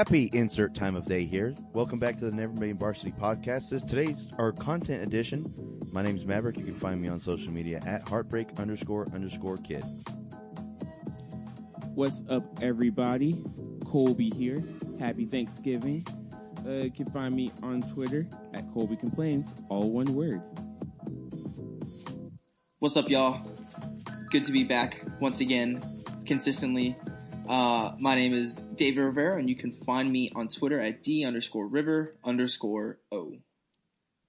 Happy insert time of day here. Welcome back to the Never Made Varsity podcast. This today's our content edition. My name is Maverick. You can find me on social media at heartbreak underscore underscore kid. What's up, everybody? Colby here. Happy Thanksgiving. Uh, you can find me on Twitter at Colby Complains, all one word. What's up, y'all? Good to be back once again, consistently. Uh, my name is David Rivera, and you can find me on Twitter at D underscore River underscore O.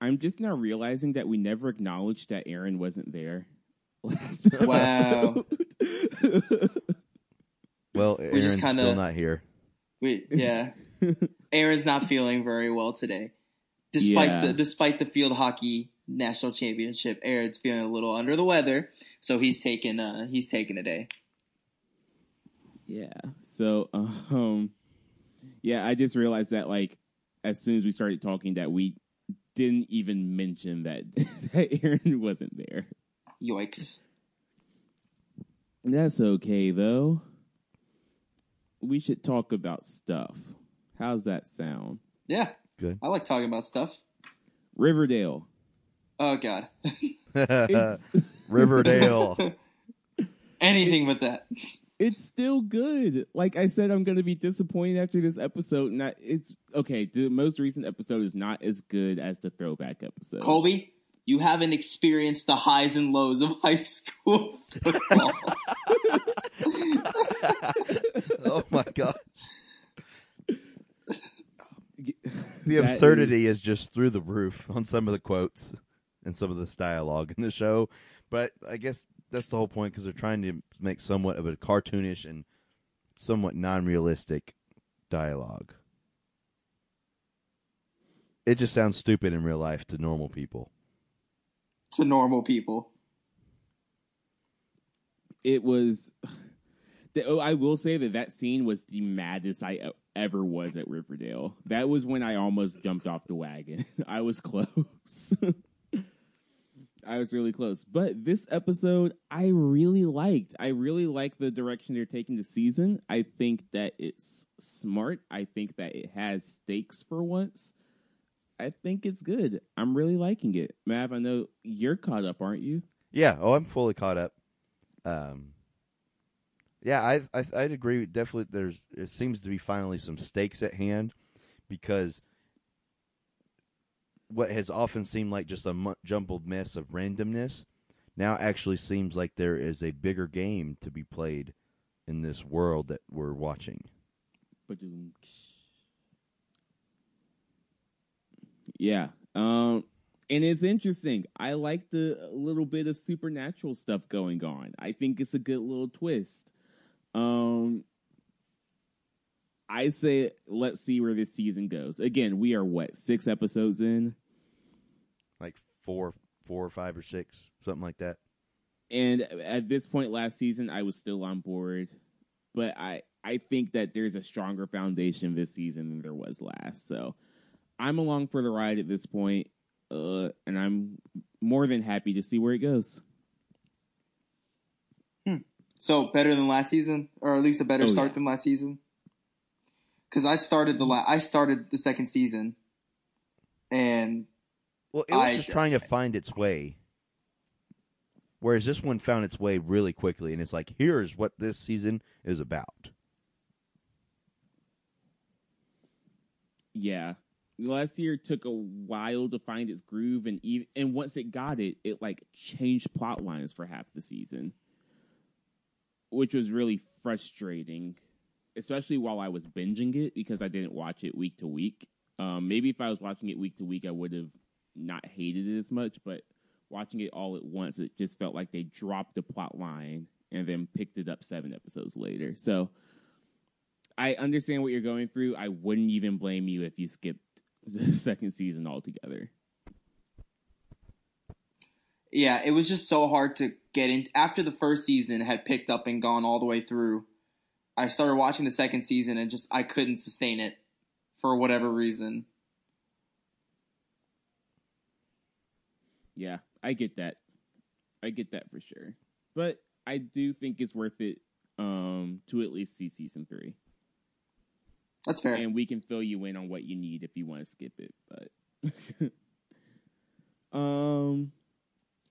I'm just now realizing that we never acknowledged that Aaron wasn't there. last Wow. episode. Well, just Aaron's kinda- still not here. Wait, yeah. Aaron's not feeling very well today. Despite Yeah. the despite the field hockey national championship, Aaron's feeling a little under the weather, so he's taking uh he's taking a day. Yeah. So, um, yeah, I just realized that, like, as soon as we started talking, that we didn't even mention that, that Aaron wasn't there. Yikes. That's okay, though. We should talk about stuff. How's that sound? Yeah, Good. I like talking about stuff. Riverdale. Oh God, Riverdale. anything but that. It's still good. Like I said, I'm going to be disappointed after this episode. Not it's okay. The most recent episode is not as good as the throwback episode. Colby, you haven't experienced the highs and lows of high school football. oh my gosh. The That absurdity is just through the roof on some of the quotes and some of this dialogue in the show. But I guess that's the whole point because they're trying to make somewhat of a cartoonish and somewhat non-realistic dialogue. It just sounds stupid in real life to normal people. to normal people. it was. The, oh, I will say that that scene was the maddest I ever was at Riverdale. That was when I almost jumped off the wagon. I was close. I was really close. But this episode, I really liked. I really like the direction they're taking the season. I think that it's smart. I think that it has stakes for once. I think it's good. I'm really liking it. Mav, I know you're caught up, aren't you? Yeah. Oh, I'm fully caught up. Um. Yeah, I, I I'd agree. Definitely, there's it seems to be finally some stakes at hand, because what has often seemed like just a jumbled mess of randomness now actually seems like there is a bigger game to be played in this world that we're watching. Yeah. Um and it's interesting. I like the little bit of supernatural stuff going on. I think it's a good little twist. Um I say let's see where this season goes. Again, we are what, 6 episodes in? Like four, four or five or six, something like that. And at this point last season, I was still on board, but I I think that there's a stronger foundation this season than there was last. So I'm along for the ride at this point, uh, and I'm more than happy to see where it goes. So better than last season, or at least a better Oh, start yeah. than last season. Because I started the la- I started the second season, and Well, it was I- just trying to find its way. Whereas this one found its way really quickly, and it's like, here's what this season is about. Yeah, last year took a while to find its groove, and even, and once it got it, it like changed plot lines for half the season, which was really frustrating, especially while I was binging it because I didn't watch it week to week. Um, maybe if I was watching it week to week, I would have not hated it as much, but watching it all at once, it just felt like they dropped the plot line and then picked it up seven episodes later. So I understand what you're going through. I wouldn't even blame you if you skipped the second season altogether. Yeah, it was just so hard to get in. After the first season had picked up and gone all the way through, I started watching the second season and just I couldn't sustain it for whatever reason. Yeah, I get that. I get that for sure. But I do think it's worth it um, to at least see season three. That's fair. And we can fill you in on what you need if you want to skip it. But um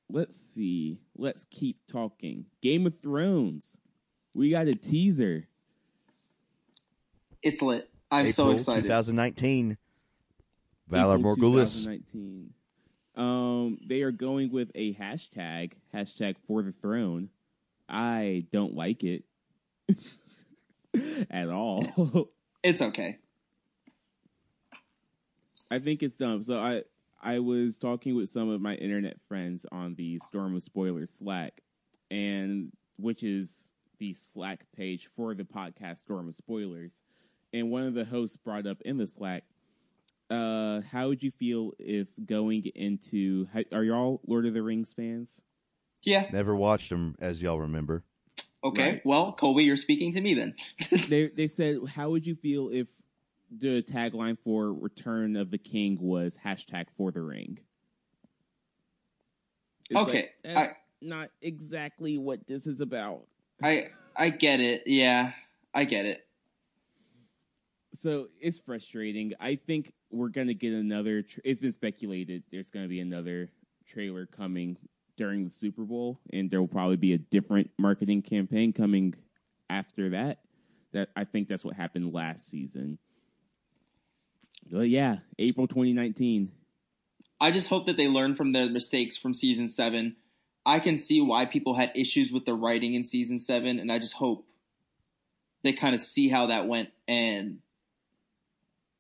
let's see. Let's keep talking. Game of Thrones. We got a teaser. It's lit. I'm so excited. 2019. Valar April Morghulis. 2019. Um, they are going with a hashtag, hashtag for the throne. I don't like it at all. It's okay. I think it's dumb. So I I was talking with some of my internet friends on the Storm of Spoilers Slack, and which is the Slack page for the podcast Storm of Spoilers. And one of the hosts brought up in the Slack, uh, how would you feel if going into are y'all Lord of the Rings fans? Yeah. Never watched them, as y'all remember. Okay. Right. Well, Colby, you're speaking to me then. they they said, how would you feel if the tagline for Return of the King was hashtag for the ring? It's Okay, like, that's not exactly what this is about. I I get it. Yeah, I get it. So it's frustrating. I think we're gonna get another. Tra- it's been speculated there's gonna be another trailer coming during the Super Bowl, and there will probably be a different marketing campaign coming after that. That I think that's what happened last season. But yeah, April 2019. I just hope that they learn from their mistakes from season seven. I can see why people had issues with the writing in season seven, and I just hope they kind of see how that went and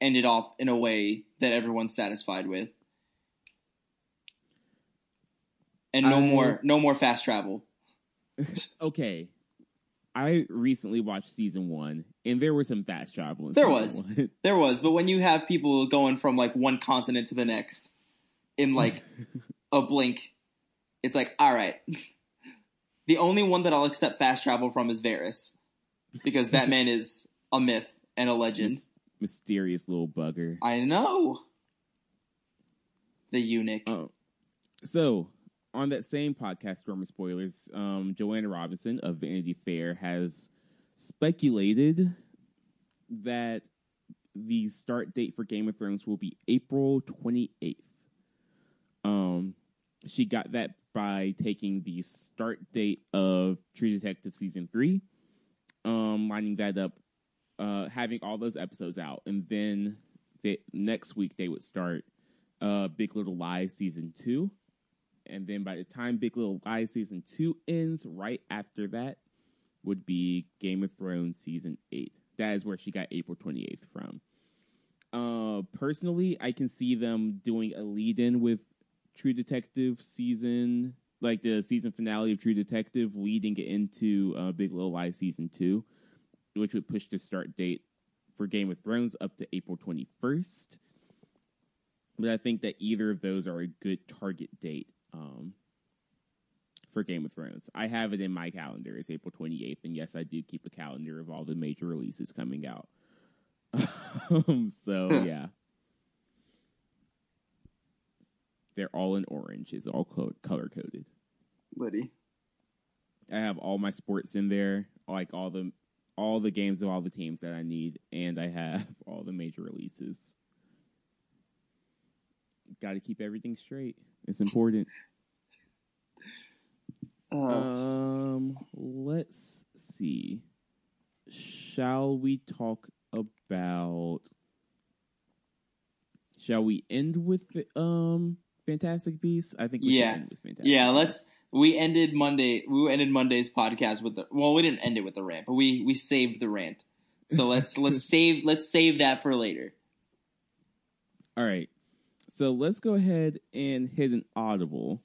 end it off in a way that everyone's satisfied with. And no I- more no more fast travel. Okay, I recently watched season one, and there was some fast travel. In There was. one. There was, but when you have people going from like one continent to the next in like a blink, it's like, all right. The only one that I'll accept fast travel from is Varys, because that man is a myth and a legend. Mys- mysterious little bugger. I know. The eunuch. Oh, so on that same podcast, Storm of Spoilers, um, Joanna Robinson of Vanity Fair has speculated that the start date for Game of Thrones will be April 28th. Um, she got that by taking the start date of True Detective season three, um, lining that up, uh, having all those episodes out, and then the next week they would start uh, Big Little Lies season two, and then by the time Big Little Lies season two ends, right after that would be Game of Thrones season eight. That is where she got April twenty eighth from. Uh, personally, I can see them doing a lead in with True Detective season, like the season finale of True Detective, leading into uh, Big Little Lies season two, which would push the start date for Game of Thrones up to April twenty first but I think that either of those are a good target date um, for Game of Thrones. I have it in my calendar as April 28th, and yes, I do keep a calendar of all the major releases coming out. um, so yeah, they're all in orange. It's all co- color coded. Liddy. I have all my sports in there, like all the all the games of all the teams that I need, and I have all the major releases. Got to keep everything straight. It's important. Uh, Um, let's see. Shall we talk about? Shall we end with the, um Fantastic Beasts? I think we Yeah. end with Fantastic. yeah, let's. We ended Monday. We ended Monday's podcast with the. Well, we didn't end it with the rant, but we we saved the rant. So let's let's save let's save that for later. All right. So let's go ahead and hit an audible.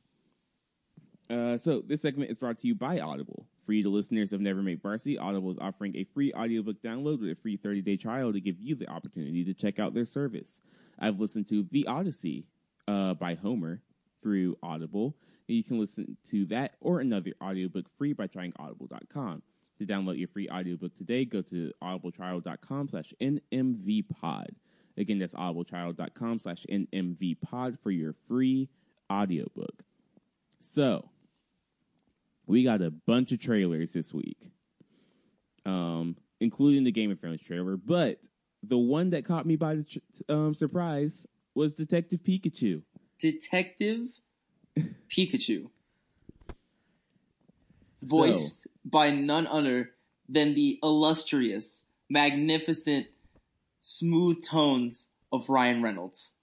Uh, so this segment is brought to you by Audible. For you, the listeners of Never Made Varsity, Audible is offering a free audiobook download with a free 30 day trial to give you the opportunity to check out their service. I've listened to The Odyssey uh, by Homer through Audible. You can listen to that or another audiobook free by trying audible.com. To download your free audiobook today, go to audibletrial.com slash nmvpod. Again, that's audibletrial.com slash nmvpod for your free audiobook. So, we got a bunch of trailers this week, um, including the Game of Thrones trailer. But the one that caught me by the tr- um, surprise was Detective Pikachu. Detective Pikachu. Voiced by none other than the illustrious, magnificent, smooth tones of Ryan Reynolds.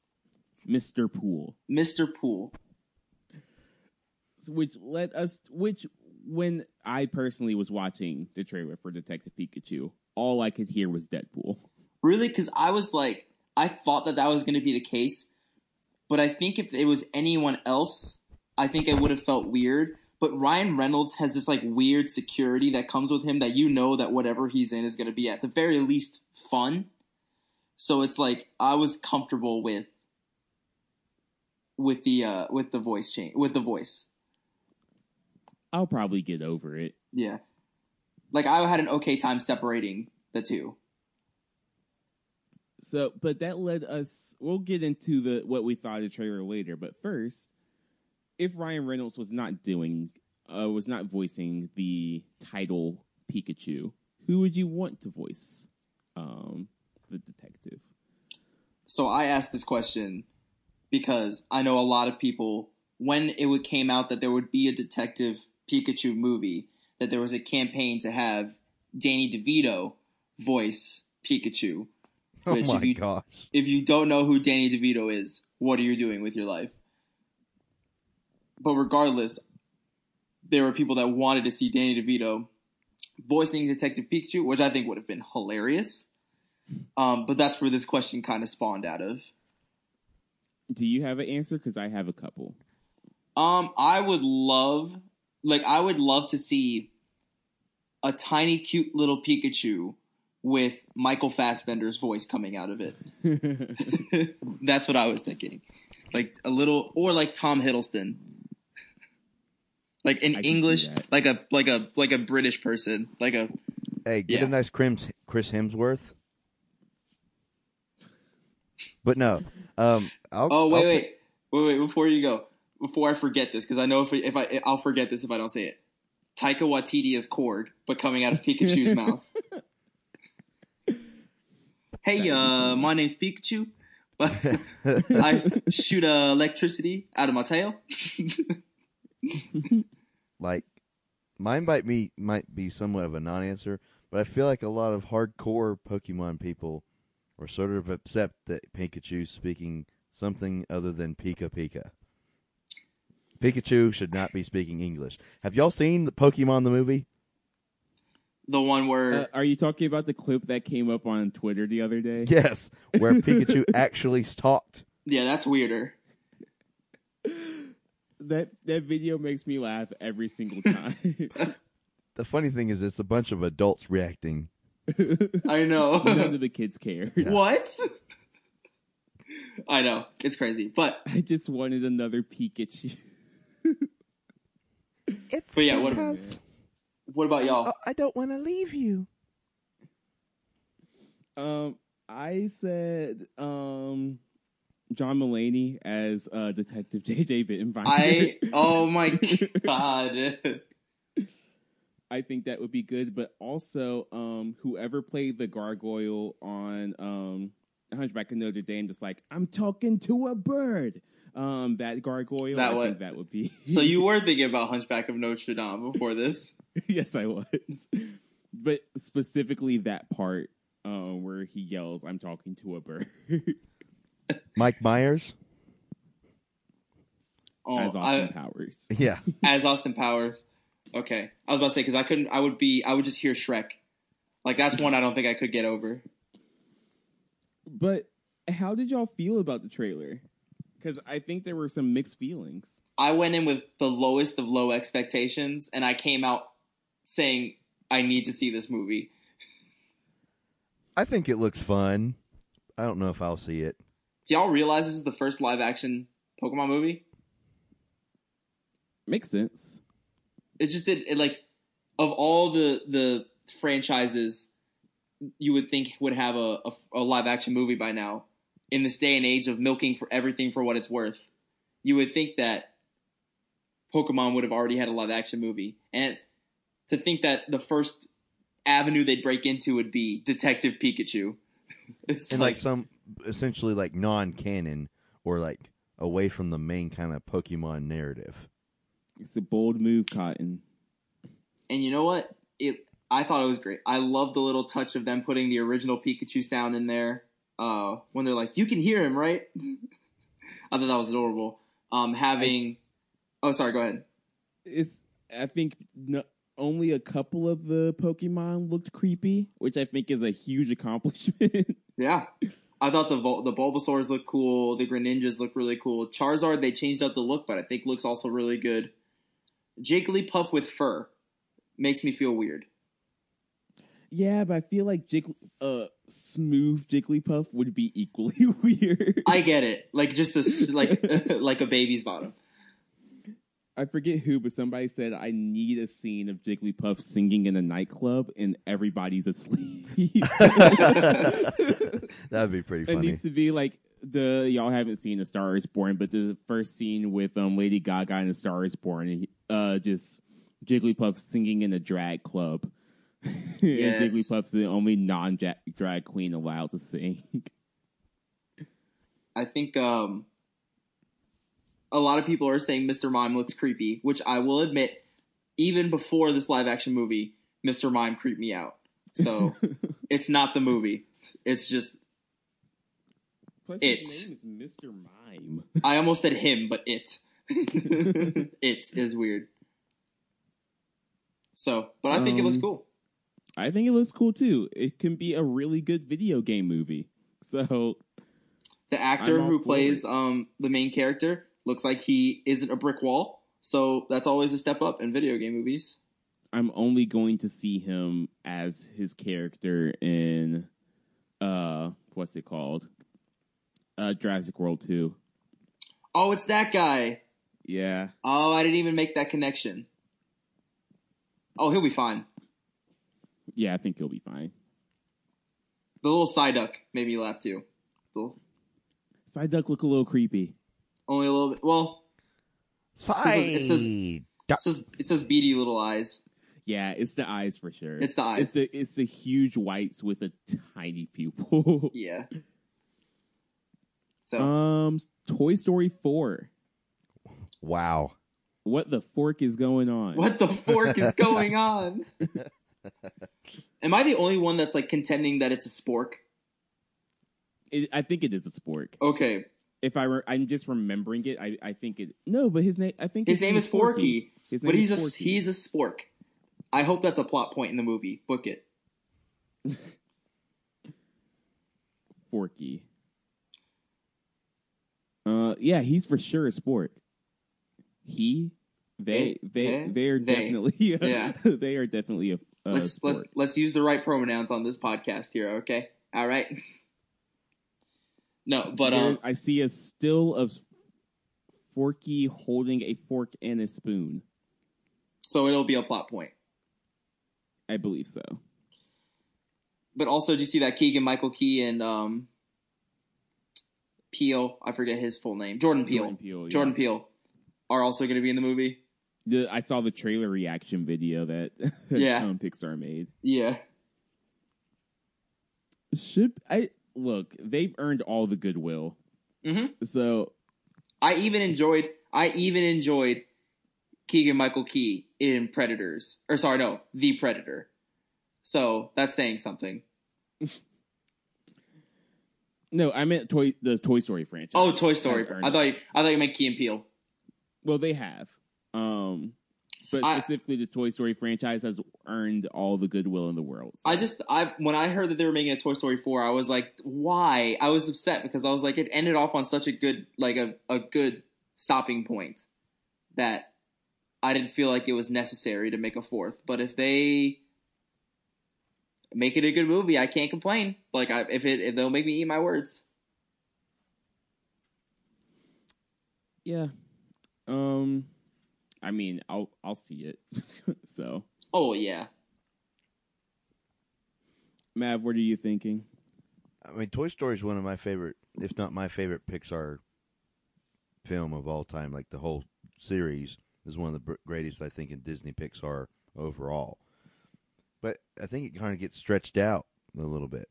Mr. Pool. Mr. Pool. which let us, which when I personally was watching the trailer for Detective Pikachu, all I could hear was Deadpool. Really? Because I was like, I thought that that was going to be the case, but I think if it was anyone else, I think it would have felt weird. But Ryan Reynolds has this like weird security that comes with him that you know that whatever he's in is going to be at the very least fun. So it's like I was comfortable with with the uh with the voice change with the voice. I'll probably get over it. Yeah. Like I had an okay time separating the two. So, but that led us. We'll get into the what we thought of the trailer later. But first, if Ryan Reynolds was not doing, uh, was not voicing the title Pikachu, who would you want to voice um, the detective? So I asked this question because I know a lot of people when it would came out that there would be a detective Pikachu movie that there was a campaign to have Danny DeVito voice Pikachu. Oh my if you- gosh. If you don't know who Danny DeVito is, what are you doing with your life? But regardless, there were people that wanted to see Danny DeVito voicing Detective Pikachu, which I think would have been hilarious. Um, but that's where this question kind of spawned out of. Do you have an answer? Because I have a couple. Um, I would love, like, I would love to see a tiny, cute little Pikachu with Michael Fassbender's voice coming out of it. That's what I was thinking, like a little, or like Tom Hiddleston, like in I can see English, like a like a like a British person, like a Hey, get Yeah. a nice Chris, Chris Hemsworth. But no. Um, I'll, Oh wait, I'll wait, wait, wait! Before you go, before I forget this, because I know if if I I'll forget this if I don't say it. Taika Waititi is Korg, but coming out of Pikachu's mouth. Hey, uh, my name's Pikachu. But I shoot uh, electricity out of my tail. like mine might be might be somewhat of a non-answer, but I feel like a lot of hardcore Pokemon people are sort of upset that Pikachu's speaking something other than Pika Pika. Pikachu should not be speaking English. Have y'all seen the Pokemon the movie? The one where Uh, are you talking about the clip that came up on Twitter the other day? Yes, where Pikachu actually talked. yeah, that's weirder. That that video makes me laugh every single time. The funny thing is, it's a bunch of adults reacting. I know. None of the kids care. what? I know it's crazy, but I just wanted another Pikachu. It's But yeah, what- because what about y'all? I don't want to leave you. Um, I said um, John Mulaney as uh, Detective JJ Bittenbinder. I oh my god. I think that would be good, but also um, whoever played the gargoyle on um, Hunchback of Notre Dame, just like I'm talking to a bird. Um, that gargoyle, That I one. think that would be. So you were thinking about Hunchback of Notre Dame before this? yes, I was, but specifically that part um, where he yells, "I'm talking to a bird." Mike Myers. Oh, as Austin I, Powers. Yeah, as Austin Powers. Okay, I was about to say because I couldn't. I would be. I would just hear Shrek. Like that's one I don't think I could get over. But how did y'all feel about the trailer? Because I think there were some mixed feelings. I went in with the lowest of low expectations, and I came out saying I need to see this movie. I think it looks fun. I don't know if I'll see it. Do y'all realize this is the first live action Pokemon movie? Makes sense. It just did it like of all the the franchises you would think would have a, a, a live action movie by now in this day and age of milking for everything for what it's worth. You would think that Pokemon would have already had a live action movie. And to think that the first avenue they'd break into would be Detective Pikachu. it's And like some essentially like non-canon or like away from the main kind of Pokemon narrative. It's a bold move, Cotton. And you know what? It I thought it was great. I love the little touch of them putting the original Pikachu sound in there. Uh, when they're like, "You can hear him, right?" I thought that was adorable. Um, having, oh, sorry, go ahead. It's I think no, only a couple of the Pokemon looked creepy, which I think is a huge accomplishment. Yeah, I thought the Vul- the Bulbasaurs look cool. The Greninjas look really cool. Charizard they changed up the look, but I think looks also really good. Jigglypuff with fur makes me feel weird. yeah, but I feel like Jig- uh, smooth Jigglypuff would be equally weird. I get it, like just a like like a baby's bottom. I forget who, but somebody said I need a scene of Jigglypuff singing in a nightclub and everybody's asleep. That'd be pretty It needs to be like the y'all haven't seen A Star Is Born, but the first scene with um Lady Gaga and A Star Is Born, uh, just Jigglypuff singing in a drag club. Yes. and Jigglypuff's the only non drag queen allowed to sing. I think um, a lot of people are saying Mr. Mime looks creepy, which I will admit, even before this live action movie, Mr. Mime creeped me out. So it's not the movie. It's just Plus, It. his name is Mr. Mime. I almost said him, but it. it is weird. So, but I think it looks Um, cool. I think it looks cool too. It can be a really good video game movie. So The actor who plays um the main character looks like he isn't a brick wall. So that's always a step up in video game movies. I'm only going to see him as his character in uh what's it called? Uh Jurassic World 2. Oh, it's that guy. Yeah. Oh, I didn't even make that connection. Oh, he'll be fine. Yeah, I think he'll be fine. The little Psyduck made me laugh too. The- Psyduck look a little creepy. Only a little bit. Well, says- it says- it says it says beady little eyes. Yeah, it's the eyes for sure. It's the eyes. It's the it's the huge whites with a tiny pupil. Yeah. So um Toy Story 4. Wow. What the fork is going on? what the fork is going on? Am I the only one that's like contending that it's a spork? It, I think it is a spork. Okay, If I re- I'm just remembering it, I, I think it. No, but his name. I think his name is Forky, His but he's a Forky. he's a spork. I hope that's a plot point in the movie. Book it. Forky. Uh, yeah, he's for sure a spork. He, they, They, they, they, are they. definitely. Yeah. they are definitely a, a let's let, sport. let's use the right pronouns on this podcast here. Okay, all right. No, but um, I see a still of Forky holding a fork and a spoon. so it'll be a plot point. I believe so. But also, do you see that Keegan Michael Key and um, Peele? I forget his full name. Jordan Peele. Jordan Peele, yeah. Jordan Peele are also going to be in the movie. The, I saw the trailer reaction video that, that Yeah. um, Pixar made. Yeah, Should I look? They've earned all the goodwill. hmm So I even enjoyed. I even enjoyed Keegan Michael Key in Predators. Or sorry, no, The Predator. So that's saying something. no, I meant toy the Toy Story franchise. Oh, Toy Story. I thought you, I thought you meant Key and Peele. Well, they have. Um, but I- specifically, the Toy Story franchise has earned all the goodwill in the world. I just I when I heard that they were making a Toy Story four, I was like, why? I was upset because I was like, it ended off on such a good like a, a good stopping point that I didn't feel like it was necessary to make a fourth. But if they make it a good movie, I can't complain. Like I, if it if they'll make me eat my words. Yeah. Um I mean, I'll I'll see it. so, Oh yeah. Mav, what are you thinking? I mean, Toy Story is one of my favorite, if not my favorite, Pixar film of all time. Like the whole series is one of the greatest, I think, in Disney Pixar overall. But I think it kind of gets stretched out a little bit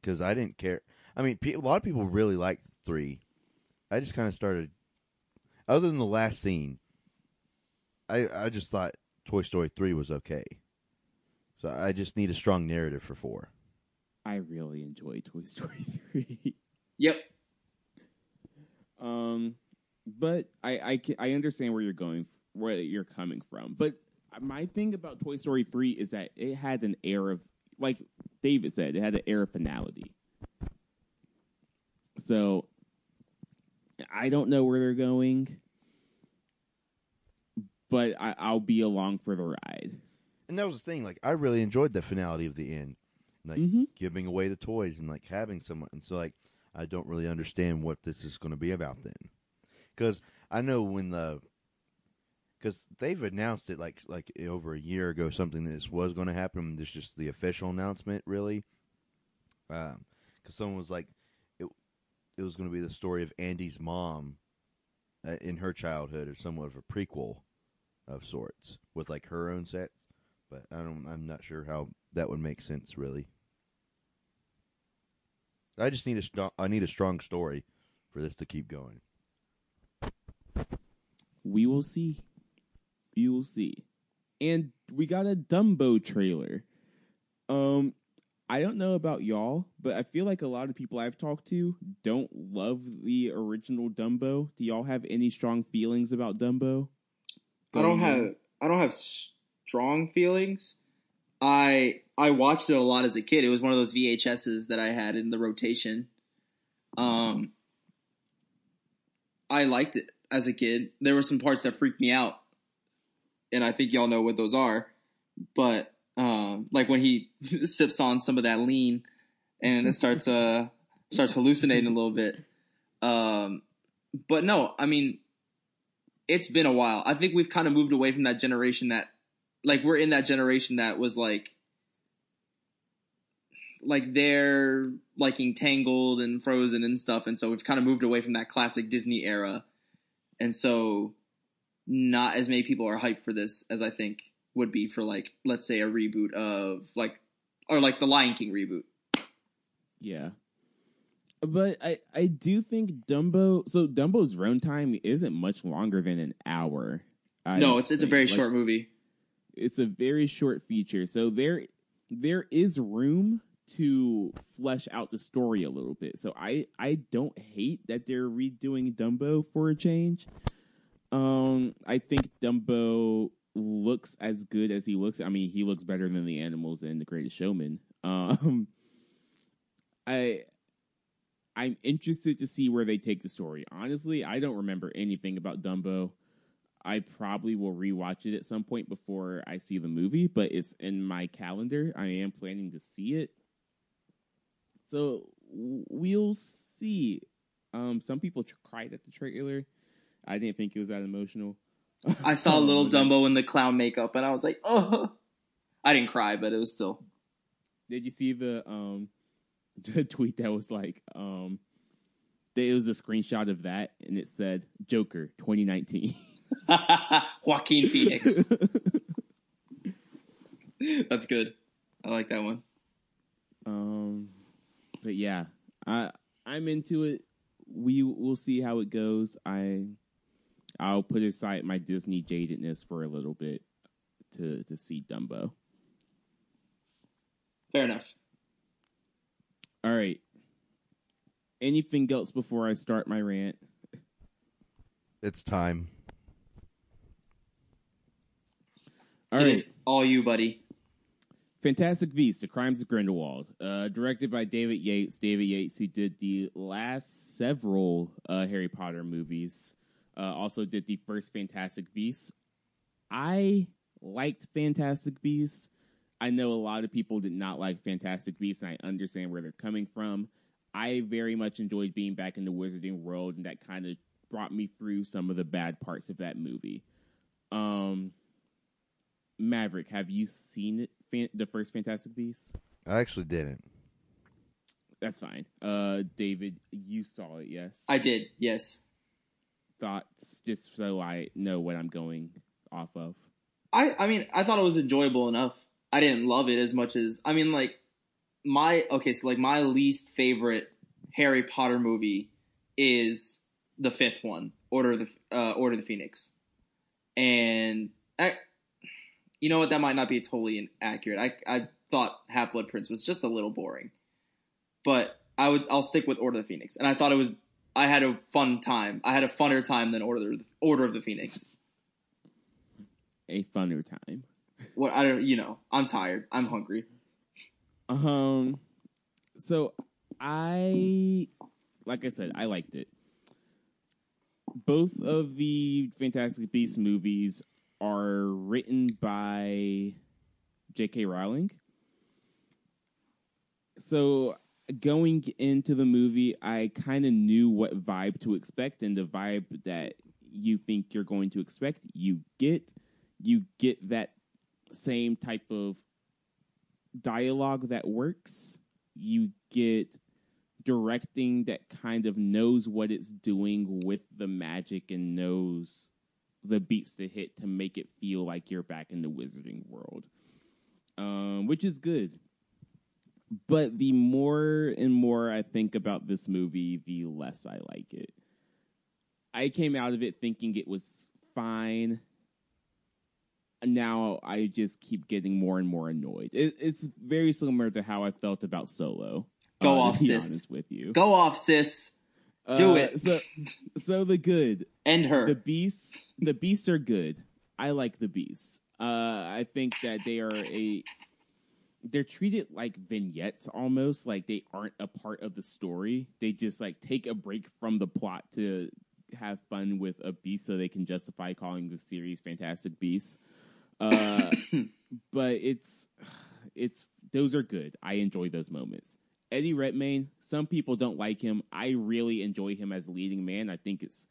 because I didn't care. I mean, pe- a lot of people really like three. I just kind of started, other than the last scene. I I just thought Toy Story three was okay. So I just need a strong narrative for four. I really enjoy Toy Story 3. Yep. um but I I ca- I understand where you're going where you're coming from. But my thing about Toy Story 3 is that it had an air of like David said, it had an air of finality. So I don't know where they're going, but I, I'll be along for the ride. And that was the thing. Like, I really enjoyed the finality of the end, like Mhm. giving away the toys and like having someone. And so, like, I don't really understand what this is going to be about then, because I know when the because they've announced it like like over a year ago something that this was going to happen. There's just the official announcement, really. Because someone was like, it it was going to be the story of Andy's mom uh, in her childhood, or somewhat of a prequel of sorts with like her own set but I don't. I'm not sure how that would make sense. Really, I just need a st- I need a strong story for this to keep going. We will see. We will see. And we got a Dumbo trailer. Um I don't know about y'all, but I feel like a lot of people I've talked to don't love the original Dumbo. Do y'all have any strong feelings about Dumbo? I don't have? I don't have strong feelings. I I watched it a lot as a kid. It was one of those VHSs that I had in the rotation. Um I liked it as a kid. There were some parts that freaked me out. And I think y'all know what those are. But um like when he sips on some of that lean and it starts uh starts hallucinating a little bit. Um but no, I mean it's been a while. I think we've kind of moved away from that generation that like we're in that generation that was like like they're liking Tangled and Frozen and stuff and so we've kind of moved away from that classic Disney era. And so not as many people are hyped for this as I think would be for like let's say a reboot of like or like the Lion King reboot. Yeah. But I, I do think Dumbo so Dumbo's runtime isn't much longer than an hour. I no, it's it's a very Like, short movie. it's a very short feature. So there there is room to flesh out the story a little bit. So i i don't hate that they're redoing dumbo for a change. Um i think dumbo looks as good as he looks. I mean he looks better than the animals in the greatest showman. Um i i'm interested to see where they take the story honestly i don't remember anything about dumbo I probably will rewatch it at some point before I see the movie, but it's in my calendar. I am planning to see it. So we'll see. Um, some people tr- cried at the trailer. I didn't think it was that emotional. I saw little Um, Dumbo in the clown makeup and I was like, "Oh." I didn't cry, but it was still Did you see the um the tweet that was like um it was a screenshot of that and it said Joker 2019. Joaquin Phoenix. That's good. I like that one. Um, but yeah, I I'm into it. We will see how it goes. I I'll put aside my Disney jadedness for a little bit to to see Dumbo. Fair enough. All right. Anything else before I start my rant? It's time. All It right. is all you, buddy. Fantastic Beasts: The Crimes of Grindelwald, uh, directed by David Yates. David Yates, who did the last several uh, Harry Potter movies, uh, also did the first Fantastic Beasts. I liked Fantastic Beasts. I know a lot of people did not like Fantastic Beasts, and I understand where they're coming from. I very much enjoyed being back in the Wizarding world, and that kind of brought me through some of the bad parts of that movie. Um, Maverick, have you seen it, fan- the first Fantastic Beasts? I actually didn't. That's fine. Uh, David, you saw it, yes? I did, yes. Thoughts, just so I know what I'm going off of. I I mean, I thought it was enjoyable enough. I didn't love it as much as I mean, like my okay, so like my least favorite Harry Potter movie is the fifth one, Order of the uh, Order of the Phoenix, and I, you know what, that might not be totally inaccurate. I I thought Half Blood Prince was just a little boring, but I would I'll stick with Order of the Phoenix, and I thought it was I had a fun time. I had a funner time than Order of the, Order of the Phoenix. A funner time. What I don't, you know, I'm tired. I'm hungry. Um, so I, like I said, I liked it. Both of the Fantastic Beasts movies are written by J.K. Rowling. So going into the movie, I kind of knew what vibe to expect, and the vibe that you think you're going to expect, you get. You get that same type of dialogue that works. You get directing that kind of knows what it's doing with the magic and knows the beats to hit to make it feel like you're back in the wizarding world, um, which is good. But the more and more I think about this movie, the less I like it. I came out of it thinking it was fine now I just keep getting more and more annoyed. It, it's very similar to how I felt about Solo. Go uh, off, to be sis. honest with you. Go off, sis. do Uh, it. So, so the good, End her. the beasts, the beasts are good. I like the beasts. Uh, I think that they are a. They're treated like vignettes almost, like they aren't a part of the story. They just like take a break from the plot to have fun with a beast, so they can justify calling the series Fantastic Beasts. Uh, but it's it's those are good. I enjoy those moments. Eddie Redmayne, some people don't like him. I really enjoy him as a leading man. I think it's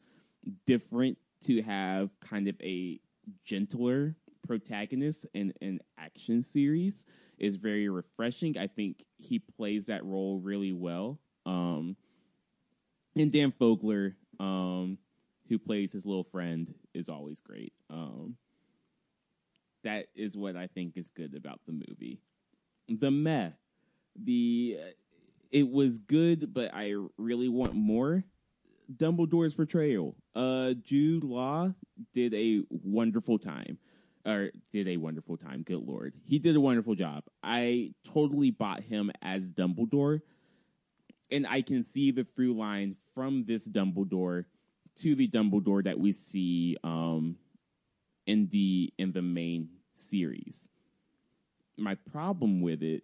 different to have kind of a gentler protagonist in an action series. Is very refreshing. I think he plays that role really well. Um, and Dan Fogler, um, who plays his little friend, is always great. Um, that is what I think is good about the movie. The meh, the it was good, but I really want more. Dumbledore's portrayal. Uh, Jude Law did a wonderful time, or did a wonderful time. Good lord, he did a wonderful job. I totally bought him as Dumbledore, and I can see the through line from this Dumbledore to the Dumbledore that we see um, in the in the main series. My problem with it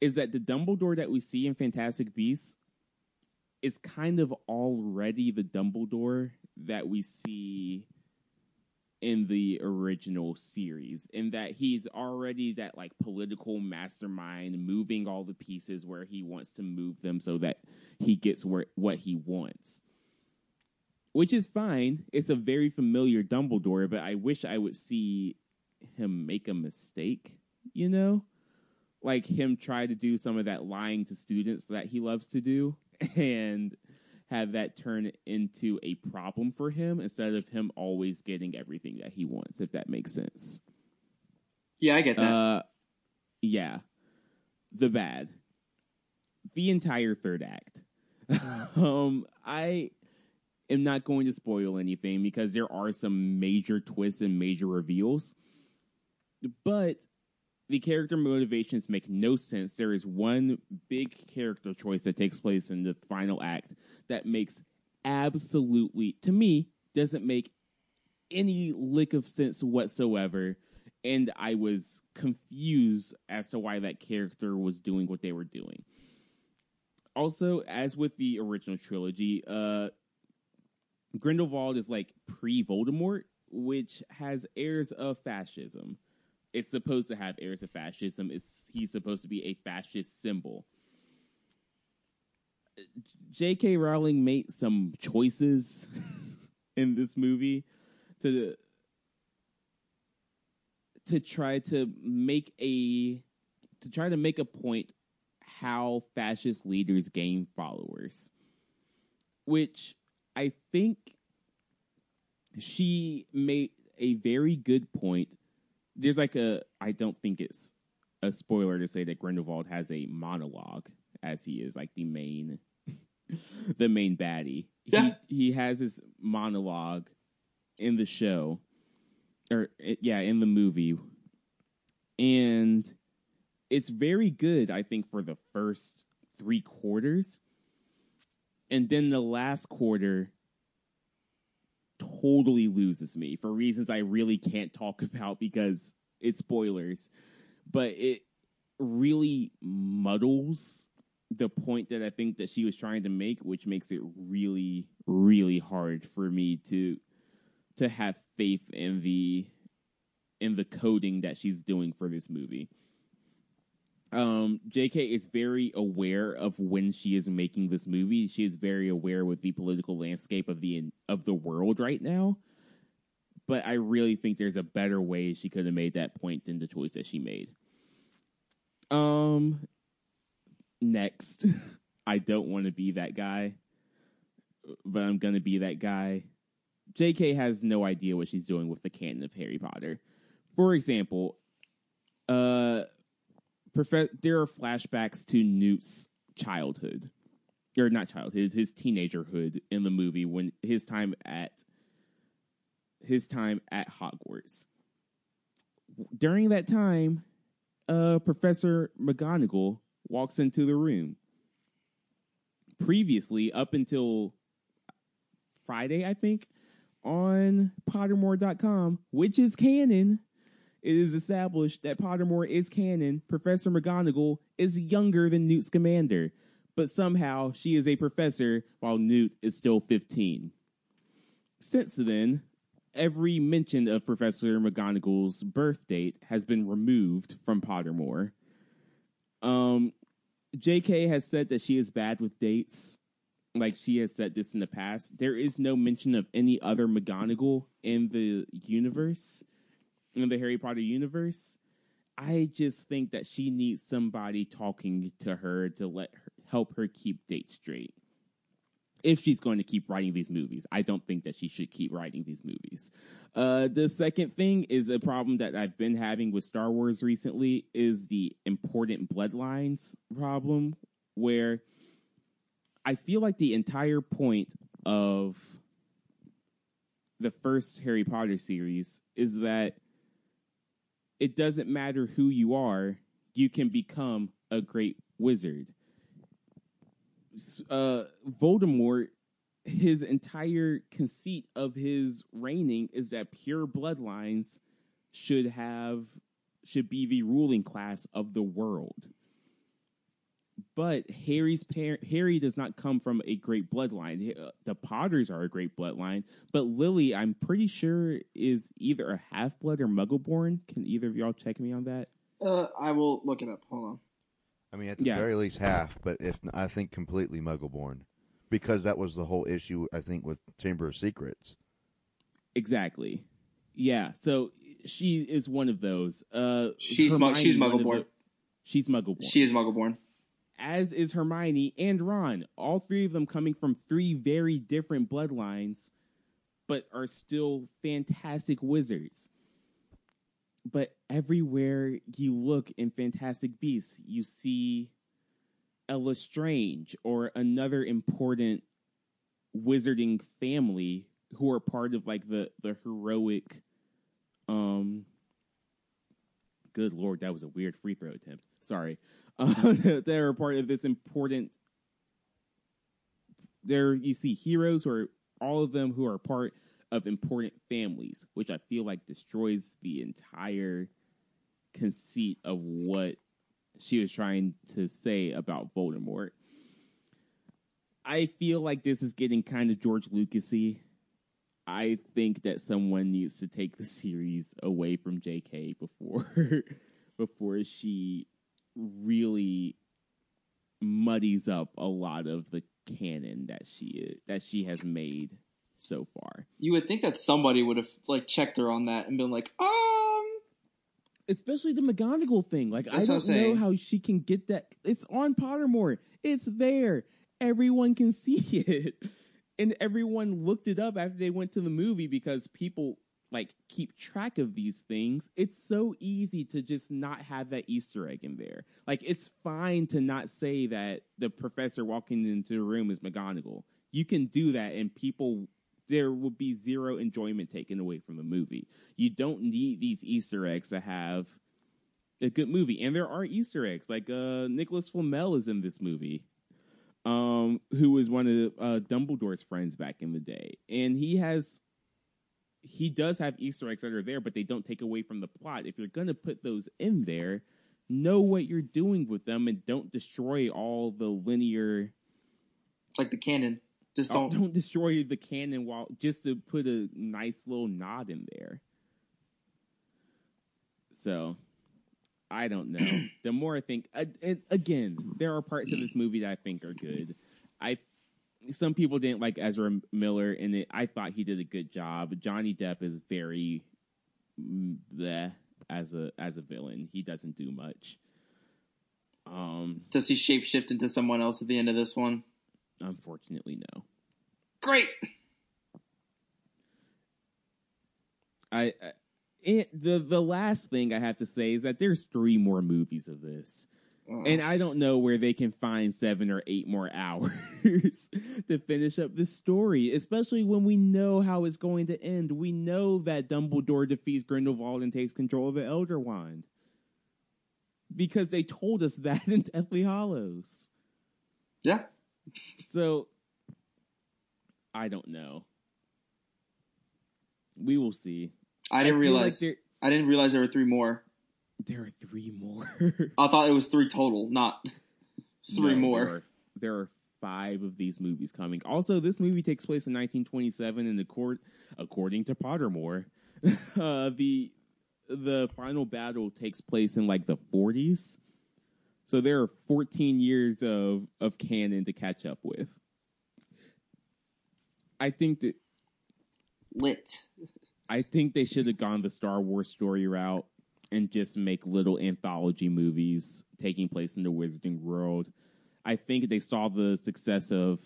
is that the Dumbledore that we see in Fantastic Beasts is kind of already the Dumbledore that we see in the original series in that he's already that like political mastermind moving all the pieces where he wants to move them so that he gets where what he wants which is fine. It's a very familiar Dumbledore, but I wish I would see him make a mistake, you know? Like him try to do some of that lying to students that he loves to do and have that turn into a problem for him instead of him always getting everything that he wants, if that makes sense. yeah, I get that. Uh, yeah. The bad. The entire third act. um, I am not going to spoil anything because there are some major twists and major reveals. But the character motivations make no sense. There is one big character choice that takes place in the final act that makes absolutely, to me, doesn't make any lick of sense whatsoever. And I was confused as to why that character was doing what they were doing. Also, as with the original trilogy, uh, Grindelwald is like pre Voldemort. which has airs of fascism. It's supposed to have airs of fascism. It's, he's supposed to be a fascist symbol. J.K. Rowling made some choices in this movie to to try to make a to try to make a point how fascist leaders gain followers which i think she made a very good point there's like a i don't think it's a spoiler to say that grindelwald has a monologue as he is like the main the main baddie Yeah. he, he has his monologue in the show or yeah, in the movie, and it's very good. I think for the first three quarters, and then the last quarter totally loses me for reasons I really can't talk about because it's spoilers. But it really muddles the point that I think that she was trying to make, which makes it really, really hard for me to to have faith in the in the coding that she's doing for this movie. Um, JK is very aware of when she is making this movie. She is very aware with the political landscape of the of the world right now. But I really think there's a better way she could have made that point than the choice that she made. Um, next, I don't want to be that guy, but I'm gonna be that guy. JK has no idea what she's doing with the canon of Harry Potter. For example, uh, there are flashbacks to Newt's childhood, or not childhood, his teenagerhood in the movie when his time at his time at Hogwarts. During that time, uh, Professor McGonagall walks into the room. Previously, up until Friday, I think, on Pottermore.com, which is canon, it is established that Pottermore is canon. Professor McGonagall is younger than Newt Scamander, but somehow she is a professor while Newt is still 15. Since then, every mention of Professor McGonagall's birth date has been removed from Pottermore. Um, JK has said that she is bad with dates like she has said this in the past, there is no mention of any other McGonagall in the universe, in the Harry Potter universe. I just think that she needs somebody talking to her to let her help her keep dates straight. If she's going to keep writing these movies, I don't think that she should keep writing these movies. Uh, the second thing is a problem that I've been having with Star Wars recently is the important bloodlines problem, where I feel like the entire point of the first Harry Potter series is that it doesn't matter who you are, you can become a great wizard. Uh, Voldemort, his entire conceit of his reigning is that pure bloodlines should have should be the ruling class of the world but Harry's parent Harry does not come from a great bloodline. Uh, The Potters are a great bloodline, but Lily, I'm pretty sure, is either a half blood or Muggle born. Can either of y'all check me on that? Uh, I will look it up. Hold on. I mean, at the Yeah. very least half, but if I think completely Muggle-born, because that was the whole issue. I think with Chamber of Secrets. Exactly. Yeah. So she is one of those. Uh, She's Mu- she's one of Muggle-born. the- She's Muggle born. She is Muggle-born. As is Hermione and Ron. All three of them coming from three very different bloodlines, but are still fantastic wizards. But everywhere you look in Fantastic Beasts, you see a Lestrange or another important wizarding family who are part of like the the heroic um good lord that was a weird free throw attempt sorry uh, they're part of this important there you see heroes who are all of them who are part of important families which i feel like destroys the entire conceit of what she was trying to say about voldemort. I feel like this is getting kind of george lucasy. I think that someone needs to take the series away from JK before before she really muddies up a lot of the canon that she that she has made so far. You would think that somebody would have like checked her on that and been like, um, Especially the McGonagall thing. Like I don't know how she can get that. It's on Pottermore. It's there. Everyone can see it. And everyone looked it up after they went to the movie because people like keep track of these things. It's so easy to just not have that Easter egg in there. Like it's fine to not say that the professor walking into the room is McGonagall. You can do that and people there will be zero enjoyment taken away from the movie. You don't need these Easter eggs to have a good movie. And there are Easter eggs. Like uh Nicholas Flamel is in this movie. Um, who was one of uh, Dumbledore's friends back in the day. And he has he does have Easter eggs that are there, but they don't take away from the plot. If you're gonna put those in there, know what you're doing with them and don't destroy all the linear like the canon. Just don't, don't. don't destroy the canon while just to put a nice little nod in there. So, I don't know. the more I think, uh, again, there are parts of this movie that I think are good. I some people didn't like Ezra Miller, and it, I thought he did a good job. Johnny Depp is very mm, bleh as a as a villain. He doesn't do much. Um, Does he shapeshift into someone else at the end of this one? unfortunately, no. Great. I, I it, the the last thing I have to say is that there's three more movies of this, Uh, and I don't know where they can find seven or eight more hours to finish up this story. Especially when we know how it's going to end. We know that Dumbledore defeats Grindelwald and takes control of the Elder Wand because they told us that in Deathly Hallows. yeah. So I don't know. We will see. I didn't like realize. there- I didn't realize there were three more. There are three more. I thought it was three total, not three No, more. There are, there are five of these movies coming. Also, this movie takes place in 1927, and the court, according to Pottermore, uh, the the final battle takes place in like the 40s. So there are 14 years of of canon to catch up with. I think that Lit. I think they should have gone the Star Wars story route and just make little anthology movies taking place in the Wizarding World. I think they saw the success of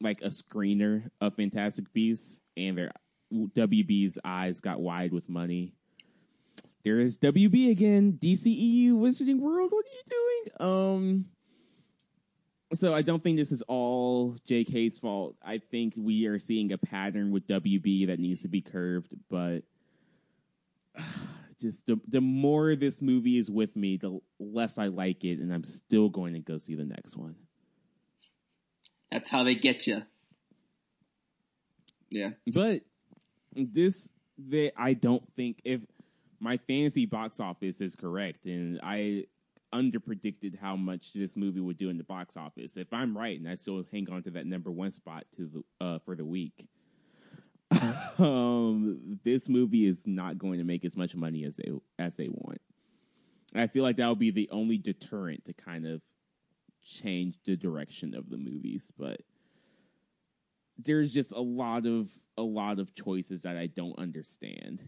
like a screener of Fantastic Beasts, and their WB's eyes got wide with money. There is WB again, DCEU Wizarding World. What are you doing? Um, so I don't think this is all JK's fault. I think we are seeing a pattern with WB that needs to be curved, but just the the more this movie is with me, the less I like it, and I'm still going to go see the next one. That's how they get you. Yeah. But this, they, I don't think if my fantasy box office is correct, and I underpredicted how much this movie would do in the box office. If I'm right, and I still hang on to that number one spot to the uh, for the week, um, this movie is not going to make as much money as they as they want. I feel like that would be the only deterrent to kind of change the direction of the movies, but there's just a lot of a lot of choices that I don't understand.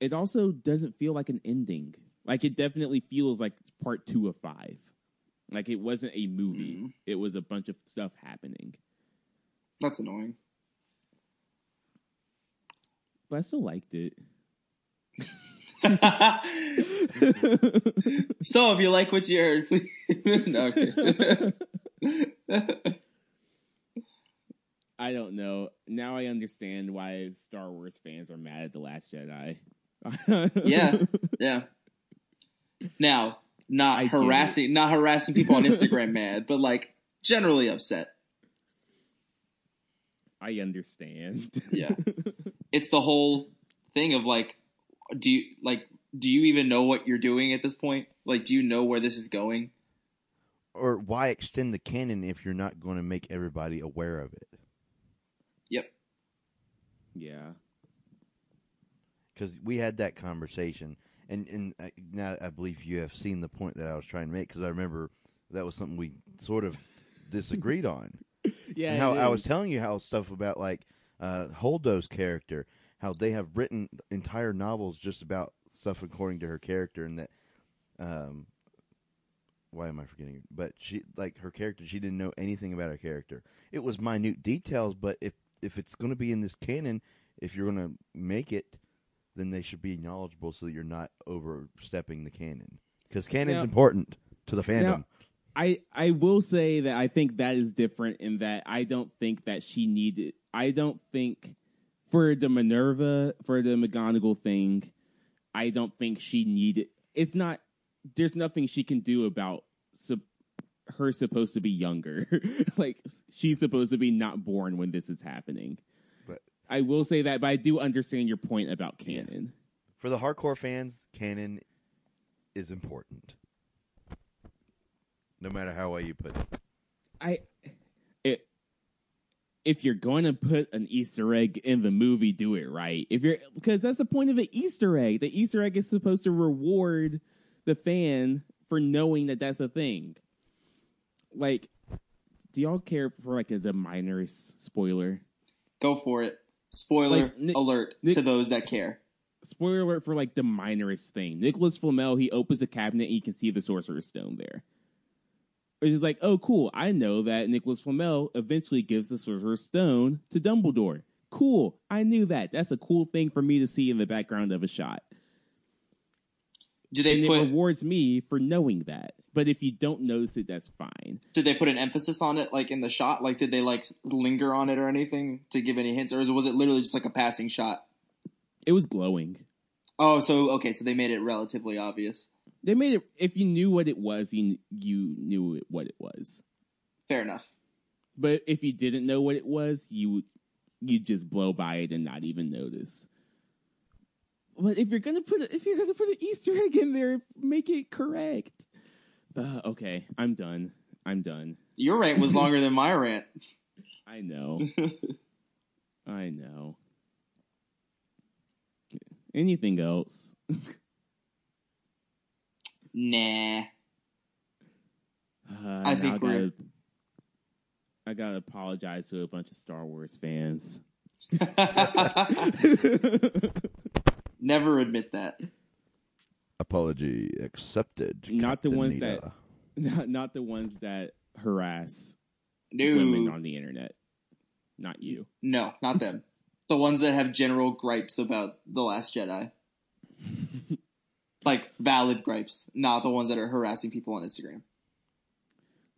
It also doesn't feel like an ending. Like it definitely feels like it's part 2 of 5. Like it wasn't a movie. Mm. It was a bunch of stuff happening. That's annoying. But I still liked it. so if you like what you heard, please. no, okay. I don't know. Now I understand why Star Wars fans are mad at The Last Jedi. Yeah. yeah. Now, not I harassing, not harassing people on Instagram, mad, but like generally upset. I understand. Yeah. It's the whole thing of like, do you like, do you even know what you're doing at this point? Like, do you know where this is going? Or why extend the canon if you're not going to make everybody aware of it? Yep. Yeah. because we had that conversation, and and uh, now I believe you have seen the point that I was trying to make because I remember that was something we sort of disagreed on. Yeah. And how I was telling you how stuff about like uh, Holdo's character, how they have written entire novels just about stuff according to her character, and that. Um, why am I forgetting? But she like her character. She didn't know anything about her character. It was minute details, but if if it's going to be in this canon, if you're going to make it, then they should be knowledgeable so that you're not overstepping the canon. Because canon's Now- important to the fandom. Now, I I will say that I think that is different in that I don't think that she needed. I don't think for the Minerva for the McGonagall thing, I don't think she needed. It's not. There's nothing she can do about her supposed to be younger. like she's supposed to be not born when this is happening. But- I will say that, but I do understand your point about canon. For the hardcore fans, canon is important. No matter how way you put it. I if you're going to put an Easter egg in the movie, do it right. If you're because that's the point of an Easter egg. The Easter egg is supposed to reward the fan for knowing that that's a thing. Like, do y'all care for like the minorest spoiler? Go for it. Spoiler Like, Nick- alert Nick- to those that care. Spoiler alert for like the minorest thing. Nicholas Flamel, he opens the cabinet and you can see the Sorcerer's Stone there. Which is like, oh, cool. I know that Nicholas Flamel eventually gives the Sorcerer's Stone to Dumbledore. Cool. I knew that. That's a cool thing for me to see in the background of a shot. Do they and it rewards me for knowing that. But if you don't notice it, that's fine. did they put an emphasis on it like in the shot? Like did they like linger on it or anything to give any hints or was it literally just like a passing shot? It was glowing. Oh, so okay, so they made it relatively obvious. They made it. If you knew what it was, you you knew it, what it was. Fair enough. But if you didn't know what it was, you you just blow by it and not even notice. But if you're gonna put a, if you're gonna put an Easter egg in there, make it correct. Uh, okay, I'm done. I'm done. Your rant was longer than my rant. I know. I know. Anything else? Nah. Uh, I think we're- gotta, I gotta apologize to a bunch of Star Wars fans. Never admit that. Apology accepted. Not the ones Nita. not not the ones that harass No. women on the internet. Not you. No, not them. the ones that have general gripes about The Last Jedi. like valid gripes, not the ones that are harassing people on Instagram.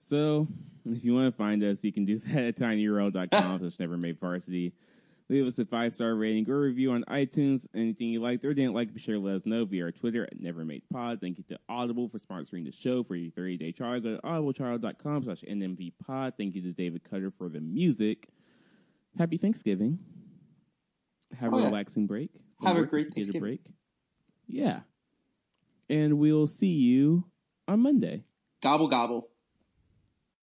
So, if you want to find us, you can do that at tinyurl.com slash never made varsity. Leave us a five star rating or review on iTunes. Anything you liked or didn't like, be sure to let us know via our Twitter at NeverMadePod. Thank you to Audible for sponsoring the show for your 30 day trial. Go to audibletrial.com slash NMVPod. Thank you to David Cutter for the music. Happy Thanksgiving. Have Oh, a yeah. relaxing break. Have a great Thanksgiving. break. Yeah. And we'll see you on Monday. Gobble gobble.